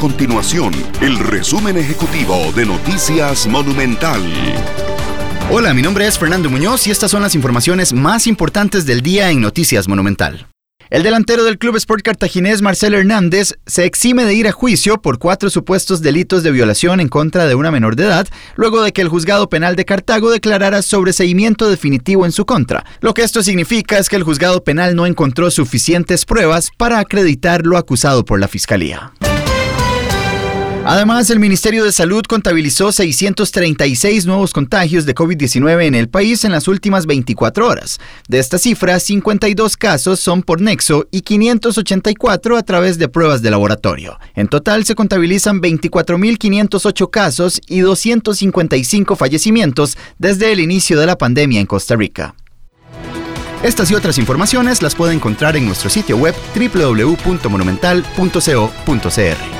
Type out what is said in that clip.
continuación el resumen ejecutivo de Noticias Monumental. Hola, mi nombre es Fernando Muñoz y estas son las informaciones más importantes del día en Noticias Monumental. El delantero del Club Sport Cartaginés, Marcelo Hernández, se exime de ir a juicio por cuatro supuestos delitos de violación en contra de una menor de edad, luego de que el juzgado penal de Cartago declarara sobreseimiento definitivo en su contra. Lo que esto significa es que el juzgado penal no encontró suficientes pruebas para acreditar lo acusado por la fiscalía. Además, el Ministerio de Salud contabilizó 636 nuevos contagios de COVID-19 en el país en las últimas 24 horas. De esta cifra, 52 casos son por nexo y 584 a través de pruebas de laboratorio. En total se contabilizan 24.508 casos y 255 fallecimientos desde el inicio de la pandemia en Costa Rica. Estas y otras informaciones las puede encontrar en nuestro sitio web www.monumental.co.cr.